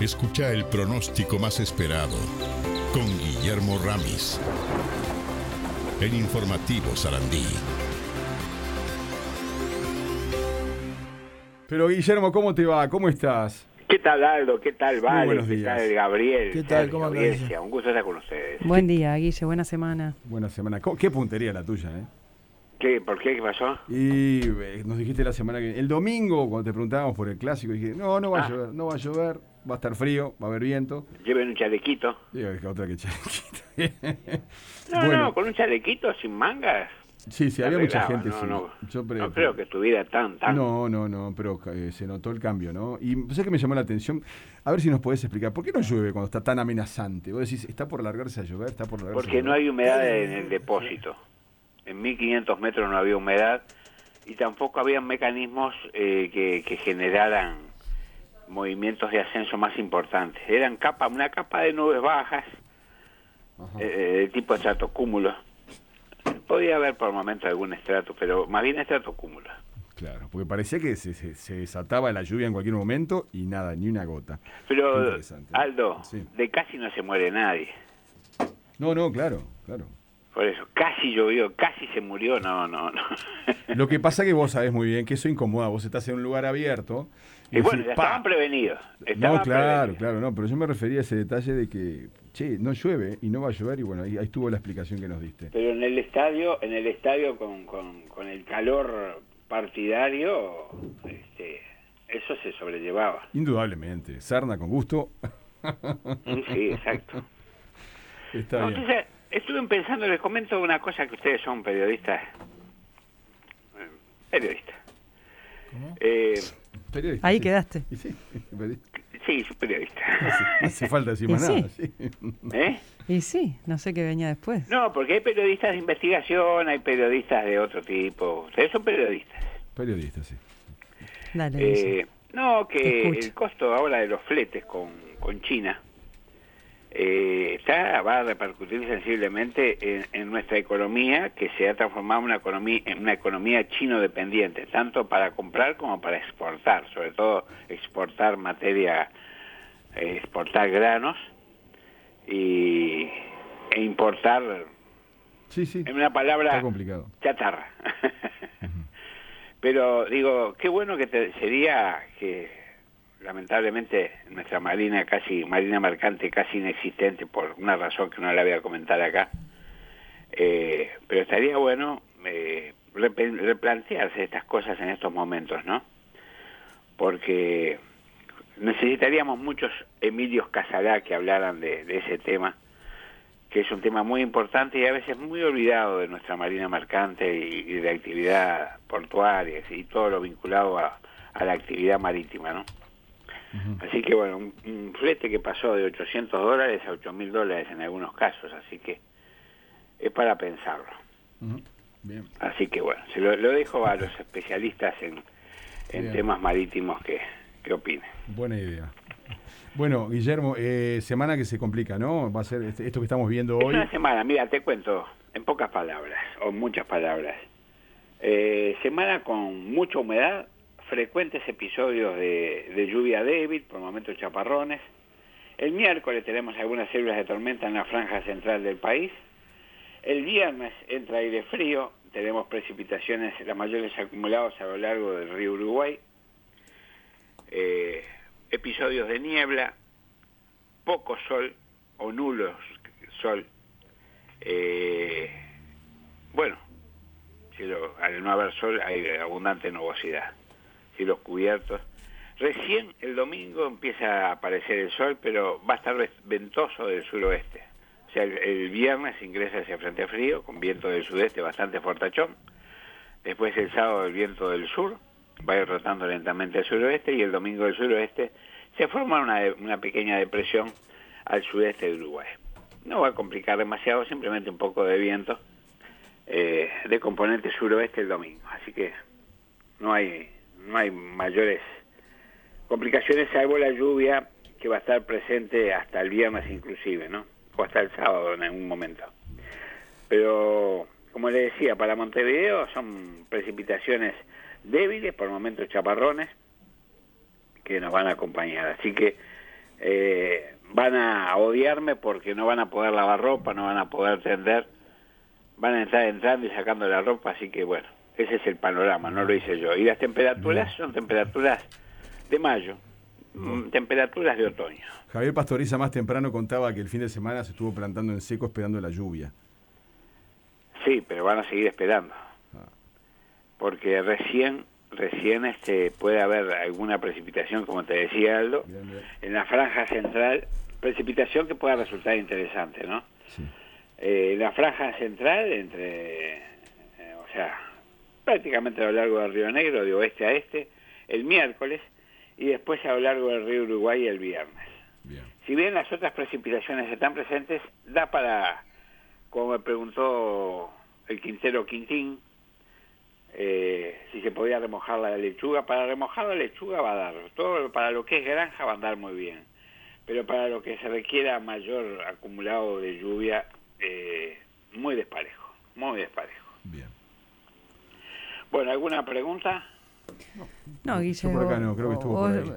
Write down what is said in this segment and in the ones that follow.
Escucha el pronóstico más esperado con Guillermo Ramis. El informativo Sarandí. Pero Guillermo, ¿cómo te va? ¿Cómo estás? ¿Qué tal Aldo? ¿Qué tal Vale? buenos ¿Qué días. tal Gabriel? ¿Qué tal? ¿Cómo? Audiencia? Un gusto estar con ustedes. Buen día, Guille, buena semana. Buena semana. ¿Cómo- Qué puntería la tuya, ¿eh? ¿Qué? ¿Por qué? ¿Qué pasó? Y eh, nos dijiste la semana que el domingo cuando te preguntábamos por el clásico dije, "No, no va a Ah. llover, no va a llover, va a estar frío, va a haber viento." Lleven un chalequito. Otra que chalequito. No, Bueno. no, con un chalequito sin mangas. Sí, sí, había mucha gente, no, sí. No, Yo no creo que estuviera tan, tan... No, no, no, pero eh, se notó el cambio, ¿no? Y sé que me llamó la atención. A ver si nos podés explicar, ¿por qué no llueve cuando está tan amenazante? Vos decís, ¿está por largarse a llover? ¿Está por largarse a Porque no hay humedad en el depósito. En 1500 metros no había humedad y tampoco había mecanismos eh, que, que generaran movimientos de ascenso más importantes. Eran capa, una capa de nubes bajas, Ajá. eh, de tipo estratocúmulo. Podía haber por momentos algún estrato, pero más bien estratocúmulo. Claro, porque parecía que se, se- se desataba la lluvia en cualquier momento y nada, ni una gota. Pero. Aldo, Sí. de casi no se muere nadie. No, no, claro, claro. Por eso, casi llovió, casi se murió, no, no, no. Lo que pasa que vos sabés muy bien que eso incomoda. Vos estás en un lugar abierto. Y bueno, ya estaban prevenidos. No, claro, prevenidos. claro, no, pero yo me refería a ese detalle de que, che, no llueve y no va a llover y bueno, ahí, ahí estuvo la explicación que nos diste. Pero en el estadio, en el estadio con, con, con el calor partidario, este, eso se sobrellevaba. Indudablemente, sarna con gusto. Sí, sí, exacto. Está No, bien. entonces, estuve pensando, les comento una cosa que ustedes son periodistas. eh, Periodistas. Eh, Periodista, Ahí sí. quedaste. Y sí, periodista. sí, soy periodista. No hace, no hace falta decir Y más sí. nada. sí. ¿Eh? Y sí, no sé qué venía después. No, porque hay periodistas de investigación, hay periodistas de otro tipo. Ustedes son periodistas. Periodista, sí. Dale. Eh, no, que escucho. el costo ahora de los fletes con, con China eh, está, va a repercutir sensiblemente en, en nuestra economía, que se ha transformado en una economía, en una economía chino dependiente, tanto para comprar como para exportar, sobre todo exportar materia, eh, exportar granos y, e importar, Sí, sí. en una palabra, complicado. chatarra. Pero digo, qué bueno que te- sería que lamentablemente nuestra marina casi marina mercante casi inexistente por una razón que no la voy a comentar acá. Eh, pero estaría bueno eh, replantearse estas cosas en estos momentos, ¿no? Porque necesitaríamos muchos Emilios Casalá que hablaran de, ese tema que es un tema muy importante y a veces muy olvidado de nuestra marina mercante y, y de actividad portuaria y todo lo vinculado a, a la actividad marítima, ¿no? Así que bueno, un, un flete que pasó de 800 dólares a 8 mil dólares en algunos casos, así que es para pensarlo. Bien. Así que bueno, se lo, lo dejo a los especialistas en, en temas marítimos que, que opinen. Buena idea. Bueno, Guillermo, eh, semana que se complica, ¿no? Va a ser este- esto que estamos viendo Es hoy. una semana, mira, te cuento en pocas palabras, o muchas palabras. Eh, semana con mucha humedad, frecuentes episodios de, de lluvia débil, por momentos chaparrones. El miércoles tenemos algunas células de tormenta en la franja central del país. El viernes entra aire frío, tenemos precipitaciones, las mayores acumulados a lo largo del río Uruguay. Eh, episodios de niebla, poco sol o nulos sol. Eh, bueno, cielo- al no haber sol hay abundante nubosidad, cielos cubiertos. Recién el domingo empieza a aparecer el sol, pero va a estar ventoso del suroeste. O sea, el, viernes ingresa ese frente frío con viento del sudeste bastante fortachón. Después el sábado el viento del sur va a ir rotando lentamente al suroeste y el domingo del suroeste se forma una, una pequeña depresión al sudeste de Uruguay. No va a complicar demasiado, simplemente un poco de viento eh, de componente suroeste el domingo. Así que no hay, no hay mayores complicaciones salvo la lluvia que va a estar presente hasta el viernes inclusive, ¿no? O hasta el sábado en algún momento. Pero, como le decía, para Montevideo son precipitaciones débiles, por momentos chaparrones, que nos van a acompañar. Así que eh, van a odiarme porque no van a poder lavar ropa, no van a poder tender, van a estar entrando y sacando la ropa, así que bueno, ese es el panorama, no lo hice yo. Y las temperaturas son temperaturas de mayo, mm, temperaturas de otoño. Javier Pastoriza más temprano contaba que el fin de semana se estuvo plantando en seco esperando la lluvia. Sí, pero van a seguir esperando. Ah. Porque recién recién este puede haber alguna precipitación, como te decía Aldo, en la franja central, precipitación que pueda resultar interesante, ¿no? Eh, en la franja central, entre, eh, o sea, prácticamente a lo largo del Río Negro, de oeste a este, el miércoles, y después a lo largo del río Uruguay el viernes. Si bien las otras precipitaciones están presentes, da para, como me preguntó el Quintero Quintín, eh, si se podía remojar la lechuga. Para remojar la lechuga va a dar, todo para lo que es granja va a andar muy bien, pero para lo que se requiera mayor acumulado de lluvia, eh, muy desparejo, muy desparejo. Bien. Bueno, ¿alguna pregunta? No, Guillermo.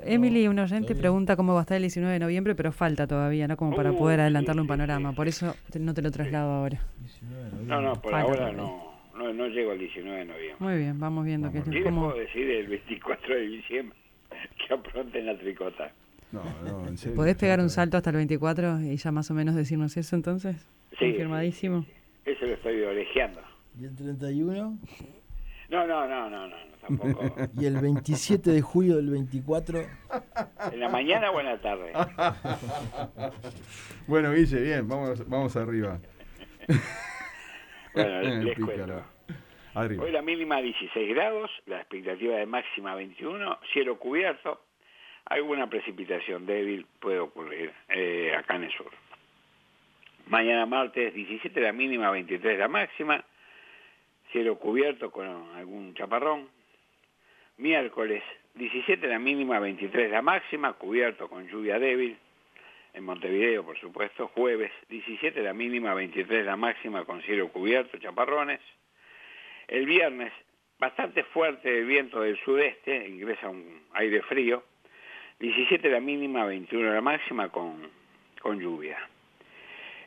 Emily, un oyente, pregunta cómo va a estar el 19 de noviembre, pero falta todavía, ¿no? Como para uh, poder adelantarle un panorama. Por eso no te lo traslado ahora. No, no, por ahora no, no, no llego al 19 de noviembre. Muy bien, vamos viendo que es puedo decir el 24 de diciembre que apronten la tricota. No, no, en serio. ¿Podés pegar un salto hasta el 24 y ya más o menos decirnos eso entonces? Sí. Confirmadísimo. Eso lo estoy orejeando. ¿Y el 31? No, no, no, no, no, tampoco. ¿Y el 27 de julio del 24? ¿En la mañana o en la tarde? bueno, Guille, bien, vamos, vamos arriba. bueno, les cuento. Hoy la mínima 16 grados, la expectativa de máxima 21, cielo cubierto, alguna precipitación débil puede ocurrir eh, acá en el sur. Mañana martes 17 la mínima, 23 la máxima, cielo cubierto con algún chaparrón. Miércoles 17 la mínima, 23 la máxima, cubierto con lluvia débil. En Montevideo, por supuesto. Jueves 17 la mínima, 23 la máxima, con cielo cubierto, chaparrones. El viernes bastante fuerte el viento del sudeste, ingresa un aire frío. 17 la mínima, 21 la máxima, con, con lluvia.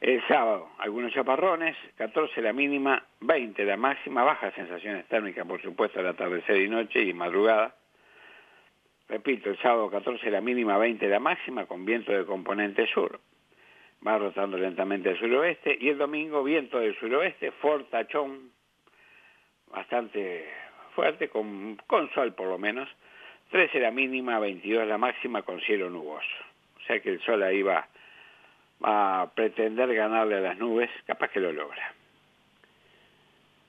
El sábado, algunos chaparrones, 14 la mínima, 20 la máxima, bajas sensaciones térmicas, por supuesto, al atardecer y noche y madrugada. Repito, el sábado 14 la mínima, 20 la máxima, con viento de componente sur. Va rotando lentamente al suroeste. Y el domingo, viento del suroeste, fortachón, bastante fuerte, con, con sol por lo menos. 13 la mínima, 22 la máxima, con cielo nuboso. O sea que el sol ahí va a pretender ganarle a las nubes, capaz que lo logra.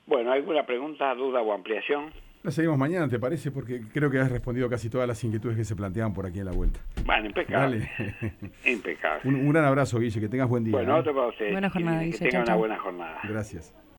Bueno, ¿alguna pregunta, duda o ampliación? La seguimos mañana, ¿te parece? Porque creo que has respondido casi todas las inquietudes que se planteaban por aquí en la vuelta. Bueno, impecable. impecable. Un, gran abrazo, Guille, que tengas buen día. Bueno, ¿eh? otro para ustedes. Buena jornada, Guille. Que tengan una buena jornada. Gracias.